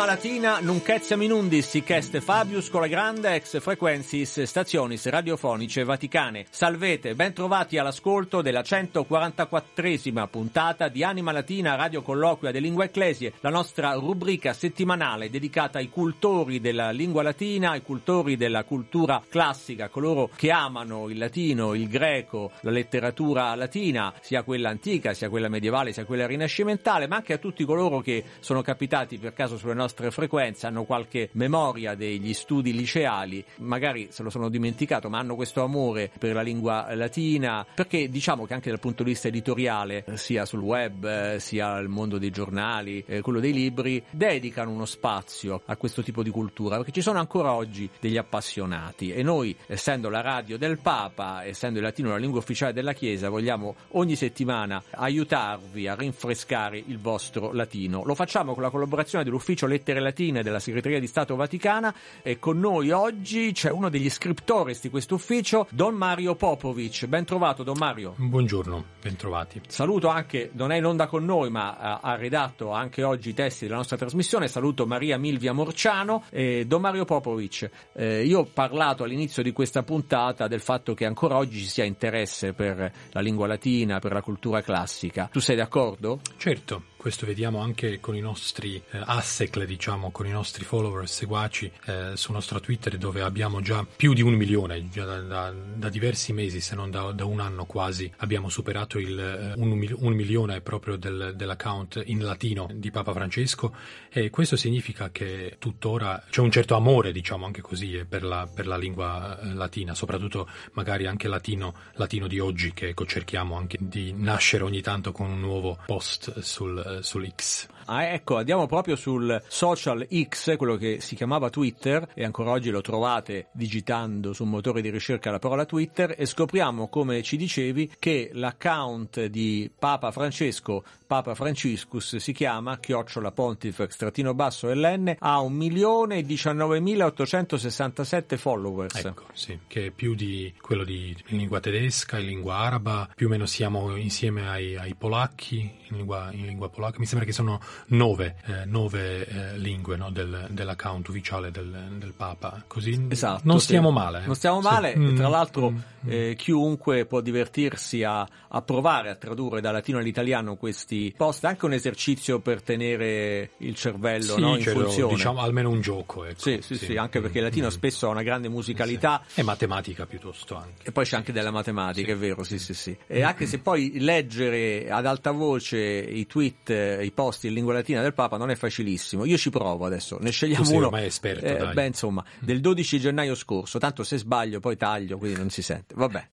Anima Latina, nunchezia minundis, sic est Fabius con la grande ex frequensis stationis radiofonice vaticane. Salvete, ben trovati all'ascolto della 144esima puntata di Anima Latina Radio Colloquia de Lingua Ecclesie, la nostra rubrica settimanale dedicata ai cultori della lingua latina, ai cultori della cultura classica, coloro che amano il latino, il greco, la letteratura latina, sia quella antica, sia quella medievale, sia quella rinascimentale, ma anche a tutti coloro che sono capitati per caso sulle nostre frequenze, hanno qualche memoria degli studi liceali, magari se lo sono dimenticato, ma hanno questo amore per la lingua latina, perché diciamo che anche dal punto di vista editoriale, sia sul web, sia al mondo dei giornali, eh, quello dei libri, dedicano uno spazio a questo tipo di cultura, perché ci sono ancora oggi degli appassionati e noi, essendo la radio del Papa, essendo il latino la lingua ufficiale della Chiesa, vogliamo ogni settimana aiutarvi a rinfrescare il vostro latino. Lo facciamo con la collaborazione dell'ufficio dell'ufficio lettere latine della segreteria di Stato Vaticana e con noi oggi c'è uno degli scriptores di questo ufficio, Don Mario Popovic. Ben trovato Don Mario. Buongiorno, ben trovati. Saluto anche, non è in onda con noi ma ha redatto anche oggi i testi della nostra trasmissione, saluto Maria Milvia Morciano e Don Mario Popovic. Eh, io ho parlato all'inizio di questa puntata del fatto che ancora oggi ci sia interesse per la lingua latina, per la cultura classica. Tu sei d'accordo? Certo. Questo vediamo anche con i nostri eh, assecle, diciamo, con i nostri follower seguaci eh, sul nostro Twitter dove abbiamo già più di un milione, già da, da, da diversi mesi, se non da, da, un anno quasi, abbiamo superato il eh, un, un, milione proprio del, dell'account in latino di Papa Francesco. E questo significa che tuttora c'è un certo amore, diciamo anche così, eh, per la, per la lingua eh, latina, soprattutto magari anche latino, latino di oggi che ecco, cerchiamo anche di nascere ogni tanto con un nuovo post sul eh, sull'X. Ah, ecco, andiamo proprio sul social X, quello che si chiamava Twitter, e ancora oggi lo trovate digitando su un motore di ricerca la parola Twitter, e scopriamo, come ci dicevi, che l'account di Papa Francesco, Papa Franciscus, si chiama chiocciola pontifex trattino basso LN, ha 1.019.867 followers. Ecco, sì, che è più di quello di in lingua tedesca, in lingua araba, più o meno siamo insieme ai, ai polacchi, in lingua, in lingua polacca, mi sembra che sono nove, eh, nove eh, lingue no, del, dell'account ufficiale del, del, Papa. Così esatto, non stiamo sì. male. Non stiamo male, sì. tra mm, l'altro mm, mm. eh, chiunque può divertirsi a, a, provare a tradurre da latino all'italiano questi post, anche un esercizio per tenere il cervello sì, no, in funzione. Diciamo almeno un gioco. Ecco. Sì, sì, sì, anche perché il latino mm. spesso ha una grande musicalità. E matematica piuttosto anche. E poi c'è anche della matematica, è vero, sì, sì, sì. E anche se poi leggere ad alta voce i tweet, i post in lingua latina del Papa non è facilissimo. Io ci provo adesso, ne scegliamo tu uno. ormai esperto, eh, beh, insomma, del 12 gennaio scorso. Tanto se sbaglio poi taglio, quindi non si sente. Vabbè.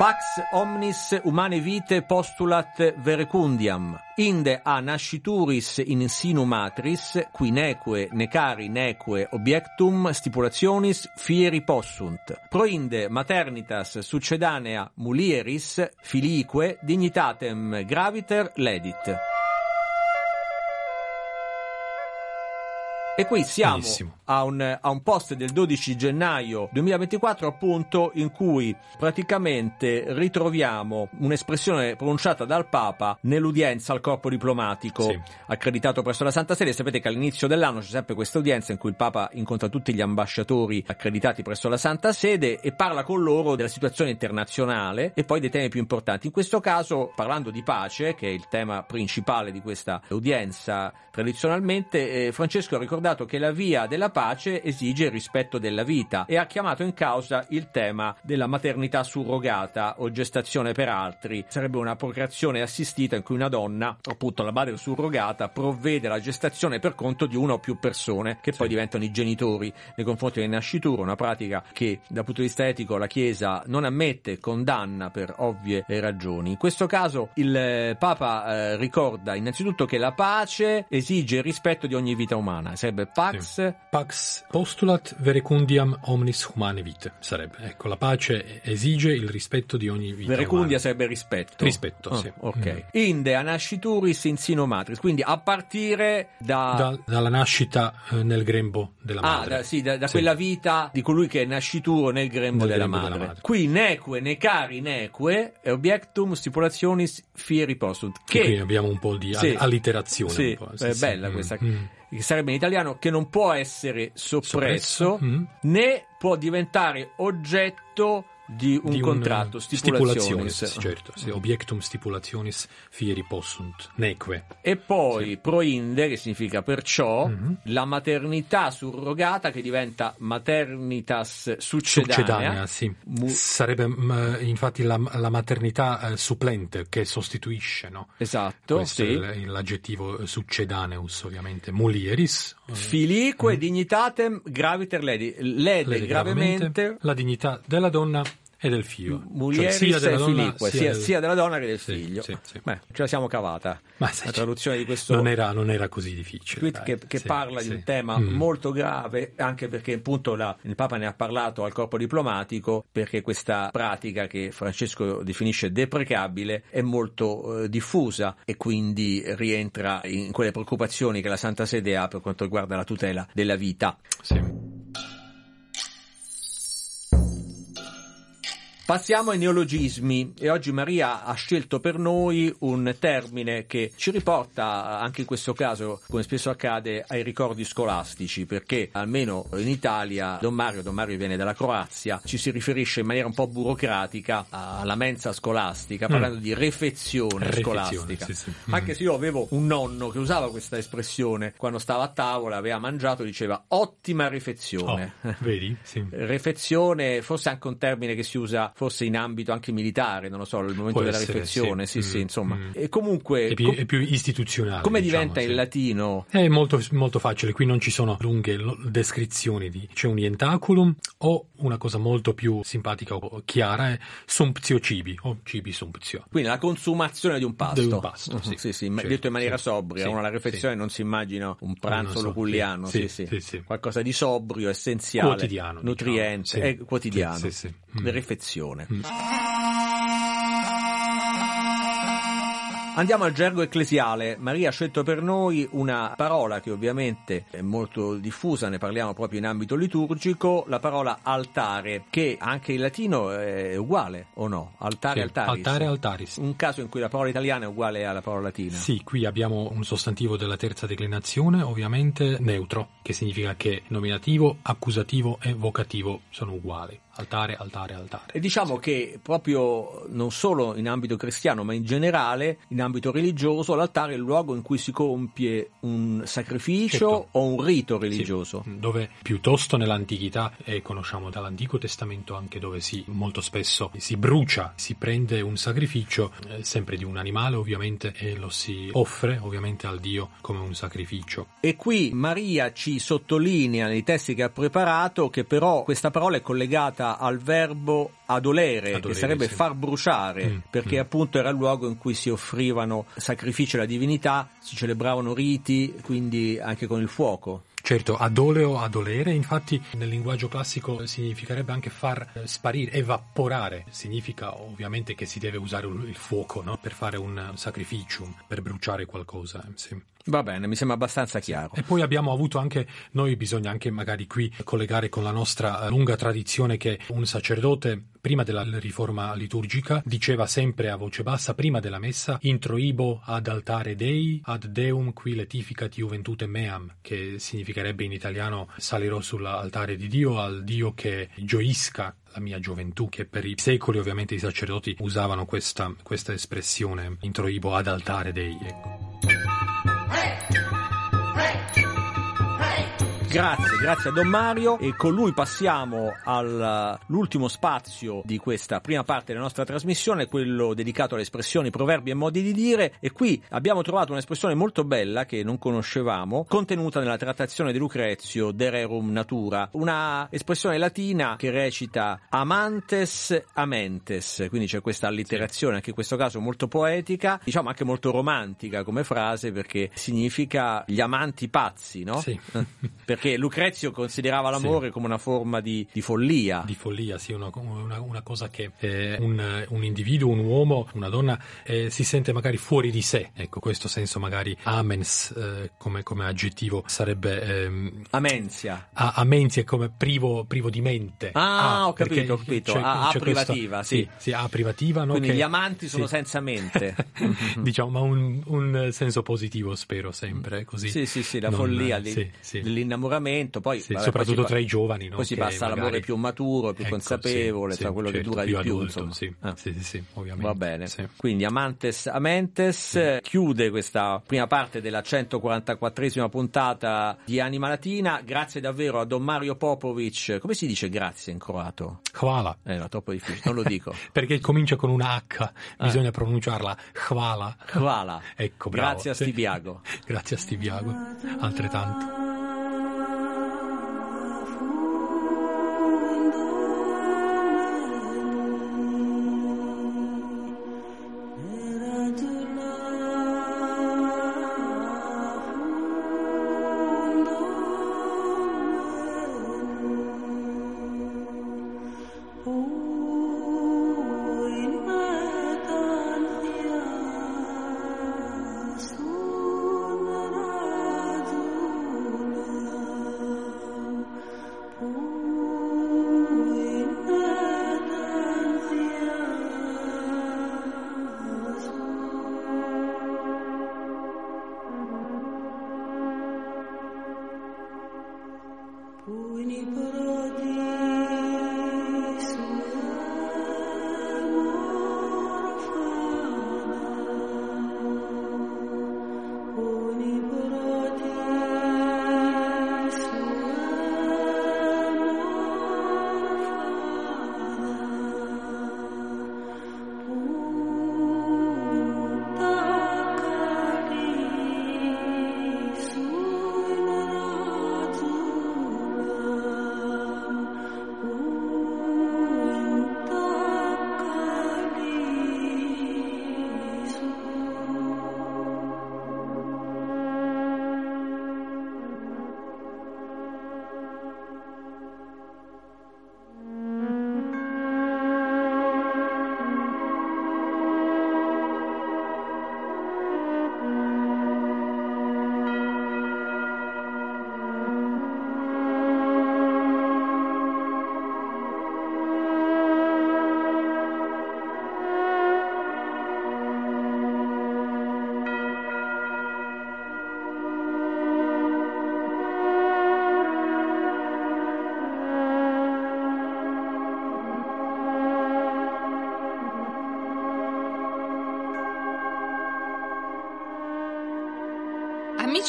Pax omnis humane vitae postulat verecundiam, inde a nascituris in sinu matris, qui neque necari neque objectum stipulationis fieri possunt, proinde maternitas succedanea mulieris filique dignitatem graviter ledit. E qui siamo a un, a un, post del 12 gennaio 2024 appunto in cui praticamente ritroviamo un'espressione pronunciata dal Papa nell'udienza al corpo diplomatico sì. accreditato presso la Santa Sede. Sapete che all'inizio dell'anno c'è sempre questa udienza in cui il Papa incontra tutti gli ambasciatori accreditati presso la Santa Sede e parla con loro della situazione internazionale e poi dei temi più importanti. In questo caso parlando di pace, che è il tema principale di questa udienza tradizionalmente, eh, Francesco ha ricordato ricordato che la via della pace esige il rispetto della vita e ha chiamato in causa il tema della maternità surrogata o gestazione per altri. Sarebbe una procreazione assistita in cui una donna, appunto la madre surrogata, provvede alla gestazione per conto di una o più persone che sì. poi diventano i genitori nei confronti del nascituro, una pratica che dal punto di vista etico la Chiesa non ammette e condanna per ovvie ragioni. In questo caso il Papa eh, ricorda innanzitutto che la pace esige il rispetto di ogni vita umana, sarebbe sarebbe Pax... Sì. Pax postulat verecundiam omnis humane vite, sarebbe. Ecco, la pace esige il rispetto di ogni vita Verecundia umana. sarebbe rispetto. Rispetto, Ah, sì. Ok. Mm. Inde anascituris in sino matris, quindi a partire da... Da- dalla nascita eh, nel grembo della Ah, madre. da, sì, da, da Sì. quella vita di colui che è nascituro nel grembo, Nel della, grembo madre. della madre. Qui neque, necari, neque, e obiectum stipulationis fieri postunt. Che qui abbiamo un po' di Sì. al- allitterazione. Sì, po', sì, è bella Mm, questa. mm. Che sarebbe in italiano che non può essere soppresso, Soppresso, mm. né può diventare oggetto di un Di contratto, stipulationis, stipulationis. sì, certo, sì, obiectum stipulationis fieri possunt, neque. E poi proinde, che significa perciò, Mhm. la maternità surrogata che diventa maternitas succedanea. Succedanea, sì. Mu- Sarebbe mm, infatti la, la maternità eh, supplente che sostituisce, no? Esatto, Questo sì. è l'aggettivo eh, succedaneus, ovviamente. Mulieris. eh, Filique dignitatem graviter ledi. Lede, lede gravemente la dignità della donna e del figlio. mulieris Cioè, sia della donna filique, sia, del- sia della donna che del Sì, figlio. sì, sì. Beh, ce la siamo cavata. Ma la traduzione di questo non era, non era così difficile. tweet dai. che, che parla di un tema Mm. molto grave, anche perché appunto la- il Papa ne ha parlato al corpo diplomatico, perché questa pratica che Francesco definisce deprecabile è molto eh, diffusa e quindi rientra in quelle preoccupazioni che la Santa Sede ha per quanto riguarda la tutela della vita. Sì. Passiamo ai neologismi e oggi Maria ha scelto per noi un termine che ci riporta anche in questo caso, come spesso accade, ai ricordi scolastici, perché almeno in Italia Don Mario, Don Mario viene dalla Croazia, ci si riferisce in maniera un po' burocratica alla mensa scolastica, parlando di refezione, Refezione, scolastica. sì, sì. Mm. Anche se io avevo un nonno che usava questa espressione quando stava a tavola, aveva mangiato, diceva ottima refezione. Oh, vedi? Sì. Refezione, forse anche un termine che si usa forse in ambito anche militare, non lo so, il momento Può della essere, refezione, sì, sì. sì, Mm, insomma. mm. E comunque, È più, com- è più istituzionale. come diciamo, diventa sì. in latino? È molto, molto facile, qui non ci sono lunghe descrizioni di c'è un ientaculum o una cosa molto più simpatica o chiara è sumptio cibi o cibi sumptio. Quindi la consumazione di un pasto. Di un pasto, Mhm, sì. ma- Certo, detto in maniera sì. sobria, Sì, uno alla sì. non si immagina un pranzo so, loculiano, sì, sì, sì, sì. sì, sì. qualcosa di sobrio, essenziale, Quotidiano, nutriente, diciamo, sì. è quotidiano, Sì, sì, sì. Mm. La Mm. Andiamo al gergo ecclesiale. Maria ha scelto per noi una parola che ovviamente è molto diffusa, ne parliamo proprio in ambito liturgico, la parola altare, che anche in latino è uguale o no? Altare, Sì, altaris. altare altaris. Un caso in cui la parola italiana è uguale alla parola latina. Sì, qui abbiamo un sostantivo della terza declinazione, ovviamente neutro, che significa che nominativo, accusativo e vocativo sono uguali. Altare, altare, altare. E diciamo che proprio non solo in ambito cristiano, ma in generale, in ambito religioso, l'altare è il luogo in cui si compie un sacrificio Certo. o un rito Sì, religioso. dove piuttosto nell'antichità, e conosciamo dall'Antico Testamento anche dove si molto spesso si brucia, si prende un sacrificio, eh, sempre di un animale ovviamente, e lo si offre ovviamente al Dio come un sacrificio. E qui Maria ci sottolinea nei testi che ha preparato che però questa parola è collegata al verbo adolere, Adolere, che sarebbe sì. far bruciare, Mm, perché mm. appunto era il luogo in cui si offrivano sacrifici alla divinità, si celebravano riti, quindi anche con il fuoco. Certo, adoleo, adolere, infatti nel linguaggio classico significherebbe anche far sparire, evaporare. Significa ovviamente che si deve usare il fuoco no? per fare un sacrificium, per bruciare qualcosa. sì. Va bene, mi sembra abbastanza chiaro. E poi abbiamo avuto anche, noi bisogna anche magari qui collegare con la nostra eh, lunga tradizione che un sacerdote prima della riforma liturgica diceva sempre a voce bassa prima della messa introibo ad altare Dei ad Deum qui letificat juventute meam che significherebbe in italiano salirò sull'altare di Dio al Dio che gioisca la mia gioventù, che per i secoli ovviamente i sacerdoti usavano questa, questa espressione introibo ad altare Dei. Ecco. Hey! Hey! Grazie, grazie a Don Mario e con lui passiamo all'ultimo spazio di questa prima parte della nostra trasmissione, quello dedicato alle espressioni, proverbi e modi di dire e qui abbiamo trovato un'espressione molto bella che non conoscevamo, contenuta nella trattazione di Lucrezio De Rerum Natura, una espressione latina che recita amantes amentes, quindi c'è questa allitterazione, anche in questo caso molto poetica, diciamo anche molto romantica come frase perché significa gli amanti pazzi, no? Sì. perché Lucrezio considerava l'amore Sì. come una forma di, di follia. di follia, sì, una, una- una cosa che eh, un, un individuo, un uomo, una donna eh, si sente magari fuori di sé. Ecco, questo senso magari amens eh, come, come aggettivo sarebbe ehm, Amensia. a, amentia come privo, privo di mente. Ah, ho perché capito, ho capito. A- a questo- privativa, sì. sì. sì, A privativa, no? Quindi che- gli amanti sono sì. senza mente. diciamo, ma un, un senso positivo, spero sempre. Così. Sì, sì, sì, la Non- follia sì, sì. dell'innamoramento, poi, Sì, vabbè, soprattutto poi tra i giovani, no? Poi si che passa all'amore magari- più maturo, più Ecco, consapevole, sì, tra quello che certo, dura di più. adulto, insomma. Ah. sì, sì, ovviamente. Va bene, quindi Amantes Amentes eh, chiude questa prima parte della 144esima puntata di Anima Latina. Grazie davvero a Don Mario Popovic. Come si dice grazie in croato? Hvala. Eh, no, troppo difficile, non lo dico. Perché comincia con una H, Ah. bisogna pronunciarla Hvala. Hvala. Ecco, bravo. Grazie a. Stibiago. Grazie a Stibiago, altrettanto.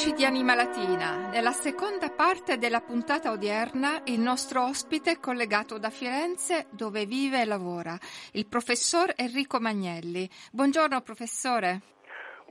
Amici di Anima Latina, nella seconda parte della puntata odierna il nostro ospite è collegato da Firenze dove vive e lavora, il professor Enrico Magnelli. Buongiorno professore.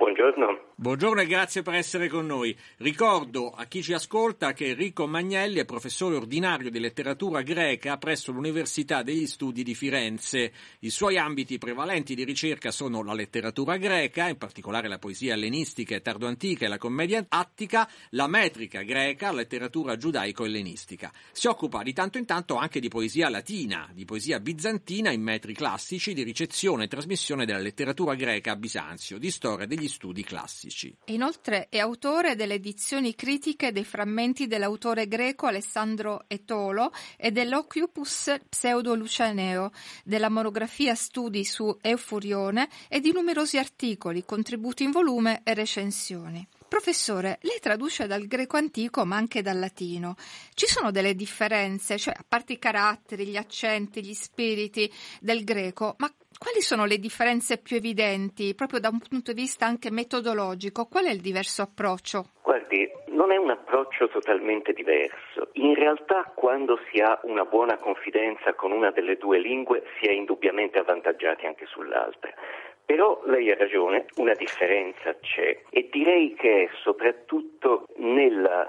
Buongiorno. Buongiorno e grazie per essere con noi. Ricordo a chi ci ascolta che Enrico Magnelli è professore ordinario di letteratura greca presso l'Università degli Studi di Firenze. I suoi ambiti prevalenti di ricerca sono la letteratura greca, in particolare la poesia ellenistica e tardoantica e la commedia attica, la metrica greca, la letteratura giudaico-ellenistica. Si occupa di tanto in tanto anche di poesia latina, di poesia bizantina in metri classici, di ricezione e trasmissione della letteratura greca a Bisanzio, di storia degli studi classici. Inoltre è autore delle edizioni critiche dei frammenti dell'autore greco Alessandro Etolo e dell'Occupus Pseudo-Lucianeo, della monografia Studi su Eufurione e di numerosi articoli, contributi in volume e recensioni. Professore, lei traduce dal greco antico ma anche dal latino. Ci sono delle differenze, cioè a parte i caratteri, gli accenti, gli spiriti del greco, ma quali sono le differenze più evidenti proprio da un punto di vista anche metodologico? Qual è il diverso approccio? Guardi, non è un approccio totalmente diverso. In realtà quando si ha una buona confidenza con una delle due lingue si è indubbiamente avvantaggiati anche sull'altra. Però lei ha ragione, una differenza c'è e direi che è soprattutto nella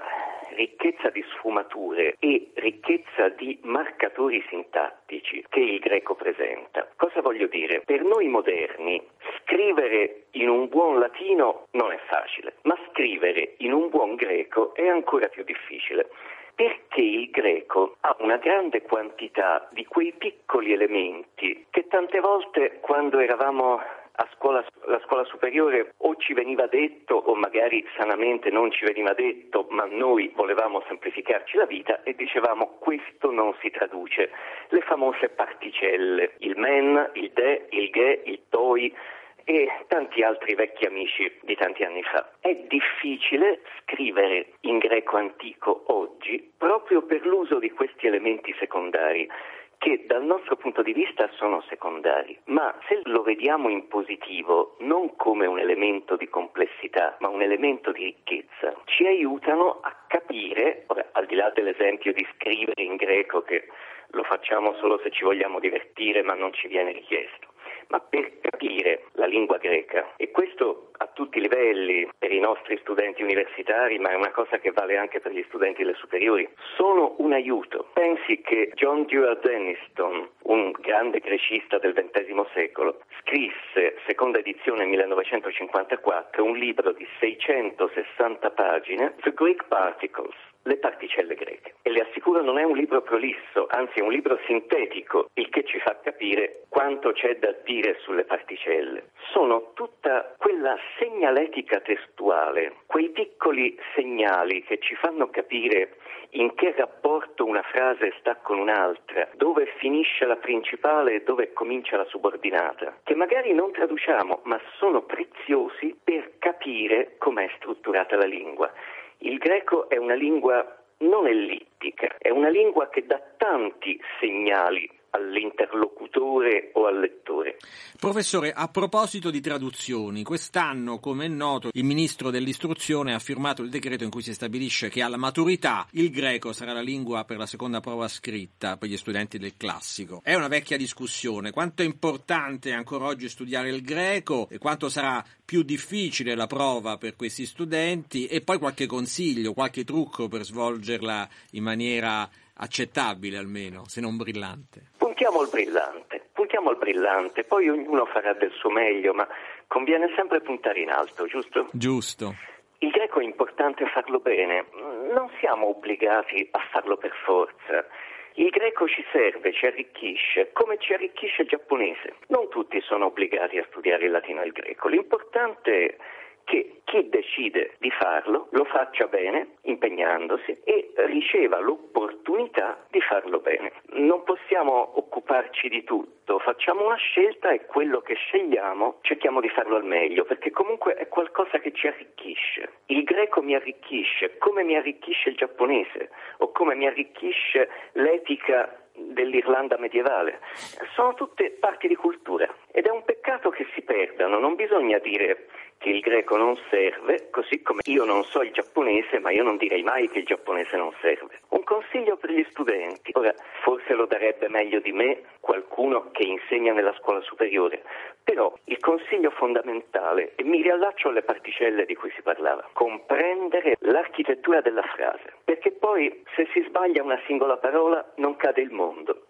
ricchezza di sfumature e ricchezza di marcatori sintattici che il greco presenta. Cosa voglio dire? Per noi moderni scrivere in un buon latino non è facile, ma scrivere in un buon greco è ancora più difficile perché il greco ha una grande quantità di quei piccoli elementi che tante volte quando eravamo a scuola, la scuola superiore o ci veniva detto o magari sanamente non ci veniva detto, ma noi volevamo semplificarci la vita e dicevamo questo non si traduce. Le famose particelle, il men, il de, il ge, il toi e tanti altri vecchi amici di tanti anni fa. È difficile scrivere in greco antico oggi proprio per l'uso di questi elementi secondari che dal nostro punto di vista sono secondari, ma se lo vediamo in positivo, non come un elemento di complessità, ma un elemento di ricchezza, ci aiutano a capire, ora, al di là dell'esempio di scrivere in greco che lo facciamo solo se ci vogliamo divertire, ma non ci viene richiesto ma per capire la lingua greca e questo a tutti i livelli per i nostri studenti universitari, ma è una cosa che vale anche per gli studenti delle superiori, sono un aiuto. Pensi che John Dewar Denniston, un grande grecista del XX secolo, scrisse, seconda edizione 1954, un libro di 660 pagine, The Greek Particles, le particelle greche. E le assicuro non è un libro prolisso, anzi è un libro sintetico, il che ci fa capire quanto c'è da dire sulle particelle. Sono tutta quella segnaletica testuale, quei piccoli segnali che ci fanno capire in che rapporto una frase sta con un'altra, dove finisce la principale e dove comincia la subordinata, che magari non traduciamo, ma sono preziosi per capire com'è strutturata la lingua. Il greco è una lingua non ellittica, è una lingua che dà tanti segnali all'interlocutore o al lettore. Professore, a proposito di traduzioni, quest'anno, come è noto, il ministro dell'istruzione ha firmato il decreto in cui si stabilisce che alla maturità il greco sarà la lingua per la seconda prova scritta per gli studenti del classico. È una vecchia discussione. Quanto è importante ancora oggi studiare il greco e quanto sarà più difficile la prova per questi studenti e poi qualche consiglio, qualche trucco per svolgerla in maniera accettabile almeno, se non brillante. Puntiamo al brillante, puntiamo al brillante, poi ognuno farà del suo meglio, ma conviene sempre puntare in alto, giusto? Giusto. Il greco è importante farlo bene, non siamo obbligati a farlo per forza. Il greco ci serve, ci arricchisce, come ci arricchisce il giapponese. Non tutti sono obbligati a studiare il latino e il greco. L'importante è che chi decide di farlo lo faccia bene, impegnandosi, e riceva l'opportunità di farlo bene. Non possiamo occuparci di tutto, facciamo una scelta e quello che scegliamo cerchiamo di farlo al meglio, perché comunque è qualcosa che ci arricchisce. Il greco mi arricchisce come mi arricchisce il giapponese o come mi arricchisce l'etica dell'Irlanda medievale. Sono tutte parti di cultura ed è un peccato che si perdano. Non bisogna dire che il greco non serve, così come io non so il giapponese, ma io non direi mai che il giapponese non serve. Un consiglio per gli studenti, ora forse lo darebbe meglio di me qualcuno che insegna nella scuola superiore, però il consiglio fondamentale, e mi riallaccio alle particelle di cui si parlava, comprendere l'architettura della frase, perché poi se si sbaglia una singola parola non cade il mondo.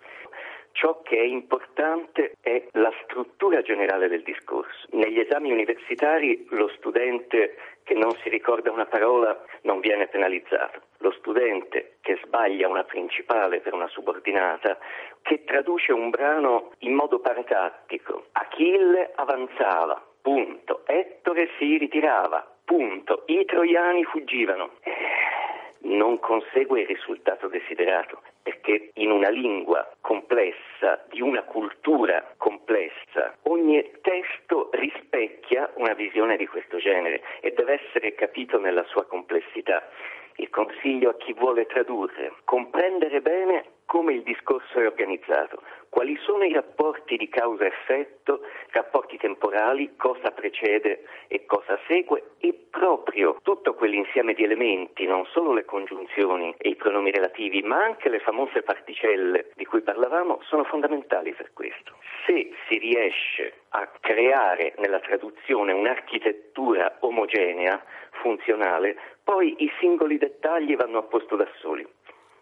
Ciò che è importante è la struttura generale del discorso. Negli esami universitari lo studente che non si ricorda una parola non viene penalizzato. Lo studente che sbaglia una principale per una subordinata, che traduce un brano in modo paratattico. Achille avanzava, punto. Ettore si ritirava, punto. I troiani fuggivano. Eh, non consegue il risultato desiderato perché in una lingua complessa, di una cultura complessa, ogni testo rispecchia una visione di questo genere e deve essere capito nella sua complessità. Il consiglio a chi vuole tradurre, comprendere bene come il discorso è organizzato, quali sono i rapporti di causa-effetto, rapporti temporali, cosa precede e cosa segue e proprio tutto quell'insieme di elementi, non solo le congiunzioni e i pronomi relativi, ma anche le famose particelle di cui parlavamo, sono fondamentali per questo. Se si riesce a creare nella traduzione un'architettura omogenea, funzionale, poi i singoli dettagli vanno a posto da soli.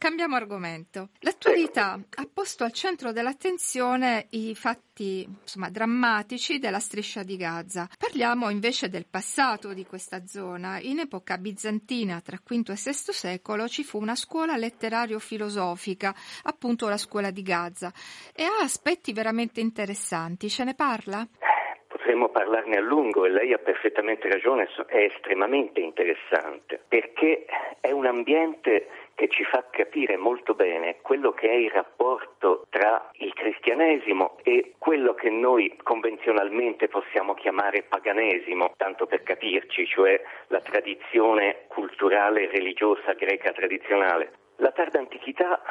Cambiamo argomento. L'attualità ha posto al centro dell'attenzione i fatti insomma, drammatici della striscia di Gaza. Parliamo invece del passato di questa zona. In epoca bizantina, tra V e VI secolo, ci fu una scuola letterario-filosofica, appunto la scuola di Gaza, e ha aspetti veramente interessanti. Ce ne parla? Potremmo parlarne a lungo e lei ha perfettamente ragione, è estremamente interessante perché è un ambiente che ci fa capire molto bene quello che è il rapporto tra il cristianesimo e quello che noi convenzionalmente possiamo chiamare paganesimo, tanto per capirci, cioè la tradizione culturale e religiosa greca tradizionale. La tarda antichità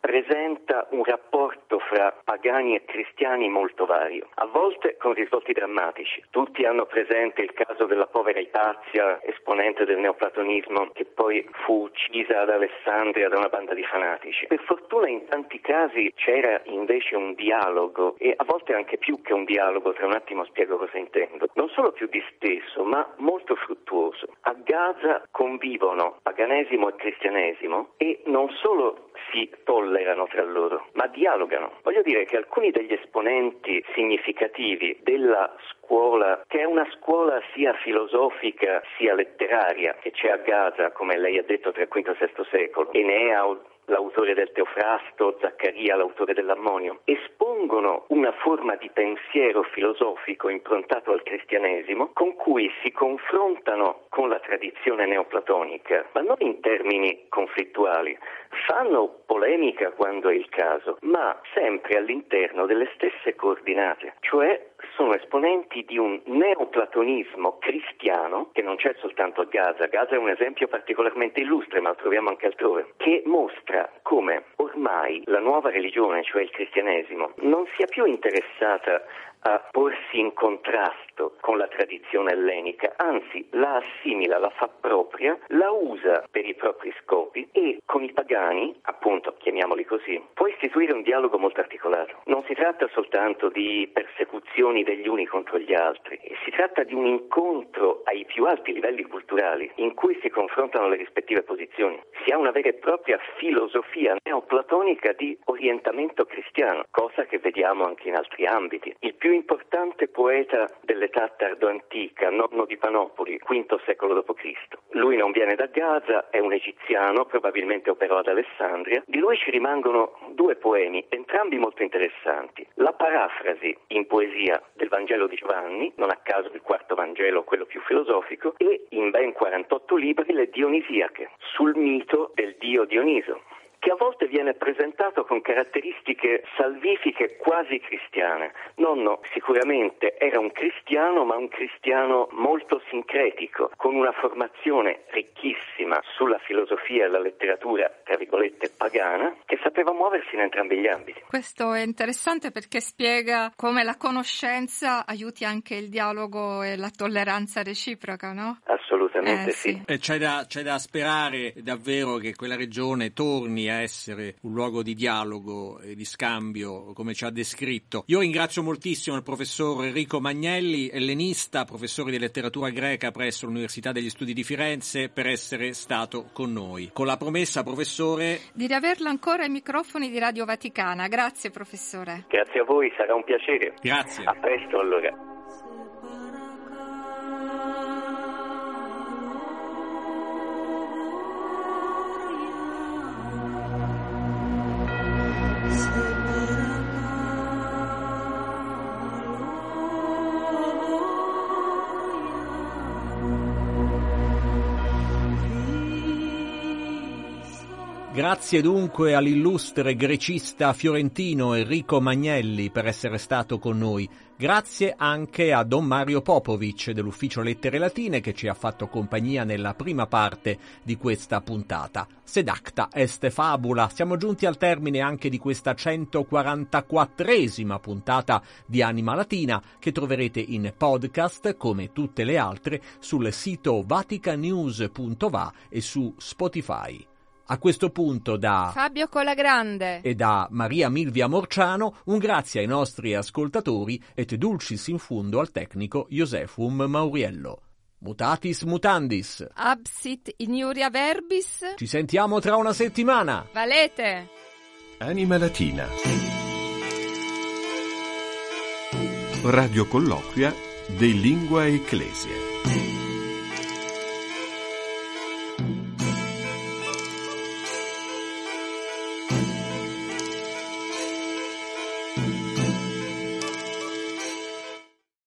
presenta un rapporto fra pagani e cristiani molto vario, a volte con risvolti drammatici. Tutti hanno presente il caso della povera Ipazia, esponente del neoplatonismo, che poi fu uccisa ad Alessandria da una banda di fanatici. Per fortuna in tanti casi c'era invece un dialogo e a volte anche più che un dialogo, tra un attimo spiego cosa intendo, non solo più disteso, ma molto fruttuoso. A Gaza convivono paganesimo e cristianesimo e non solo si tollerano tra loro, ma dialogano. Voglio dire che alcuni degli esponenti significativi della scuola, che è una scuola sia filosofica sia letteraria, che c'è a Gaza, come lei ha detto, tra il V e VI secolo, Enea l'autore del Teofrasto, Zaccaria, l'autore dell'Ammonio, espongono una forma di pensiero filosofico improntato al cristianesimo con cui si confrontano con la tradizione neoplatonica, ma non in termini conflittuali. Fanno polemica quando è il caso, ma sempre all'interno delle stesse coordinate, cioè sono esponenti di un neoplatonismo cristiano che non c'è soltanto a Gaza. Gaza è un esempio particolarmente illustre, ma lo troviamo anche altrove, che mostra come ormai la nuova religione, cioè il cristianesimo, non sia più interessata a porsi in contrasto con la tradizione ellenica, anzi la assimila, la fa propria, la usa per i propri scopi e con i pagani, appunto chiamiamoli così, può istituire un dialogo molto articolato. Non si tratta soltanto di persecuzioni degli uni contro gli altri, si tratta di un incontro ai più alti livelli culturali in cui si confrontano le rispettive posizioni. Si ha una vera e propria filosofia neoplatonica di orientamento cristiano, cosa che vediamo anche in altri ambiti. Il più importante poeta dell'età tardo-antica, nonno di Panopoli, V secolo d.C. Lui non viene da Gaza, è un egiziano, probabilmente operò ad Alessandria. Di lui ci rimangono due poemi, entrambi molto interessanti. La parafrasi in poesia del Vangelo di Giovanni, non a caso il quarto Vangelo, quello più filosofico, e in ben 48 libri le Dionisiache, sul mito del dio Dioniso che a volte viene presentato con caratteristiche salvifiche quasi cristiane. Nonno sicuramente era un cristiano, ma un cristiano molto sincretico, con una formazione ricchissima sulla filosofia e la letteratura, tra virgolette, pagana, che sapeva muoversi in entrambi gli ambiti. Questo è interessante perché spiega come la conoscenza aiuti anche il dialogo e la tolleranza reciproca, no? Assolutamente eh, sì. sì. E c'è da, c'è da sperare davvero che quella regione torni a essere un luogo di dialogo e di scambio, come ci ha descritto. Io ringrazio moltissimo il professor Enrico Magnelli, ellenista, professore di letteratura greca presso l'Università degli Studi di Firenze, per essere stato con noi. Con la promessa, professore, di riaverlo ancora ai microfoni di Radio Vaticana. Grazie, professore. Grazie a voi, sarà un piacere. Grazie. A presto allora. Grazie dunque all'illustre grecista fiorentino Enrico Magnelli per essere stato con noi. Grazie anche a Don Mario Popovic dell'Ufficio Lettere Latine che ci ha fatto compagnia nella prima parte di questa puntata. Sedacta est fabula. Siamo giunti al termine anche di questa 144esima puntata di Anima Latina che troverete in podcast come tutte le altre sul sito vaticanews.va e su Spotify. A questo punto da Fabio Colagrande e da Maria Milvia Morciano un grazie ai nostri ascoltatori et dulcis in fundo al tecnico Josefum Mauriello. Mutatis mutandis. Absit iniuria verbis Ci sentiamo tra una settimana. Valete Anima Latina. Radio colloquia de Lingua Ecclesia.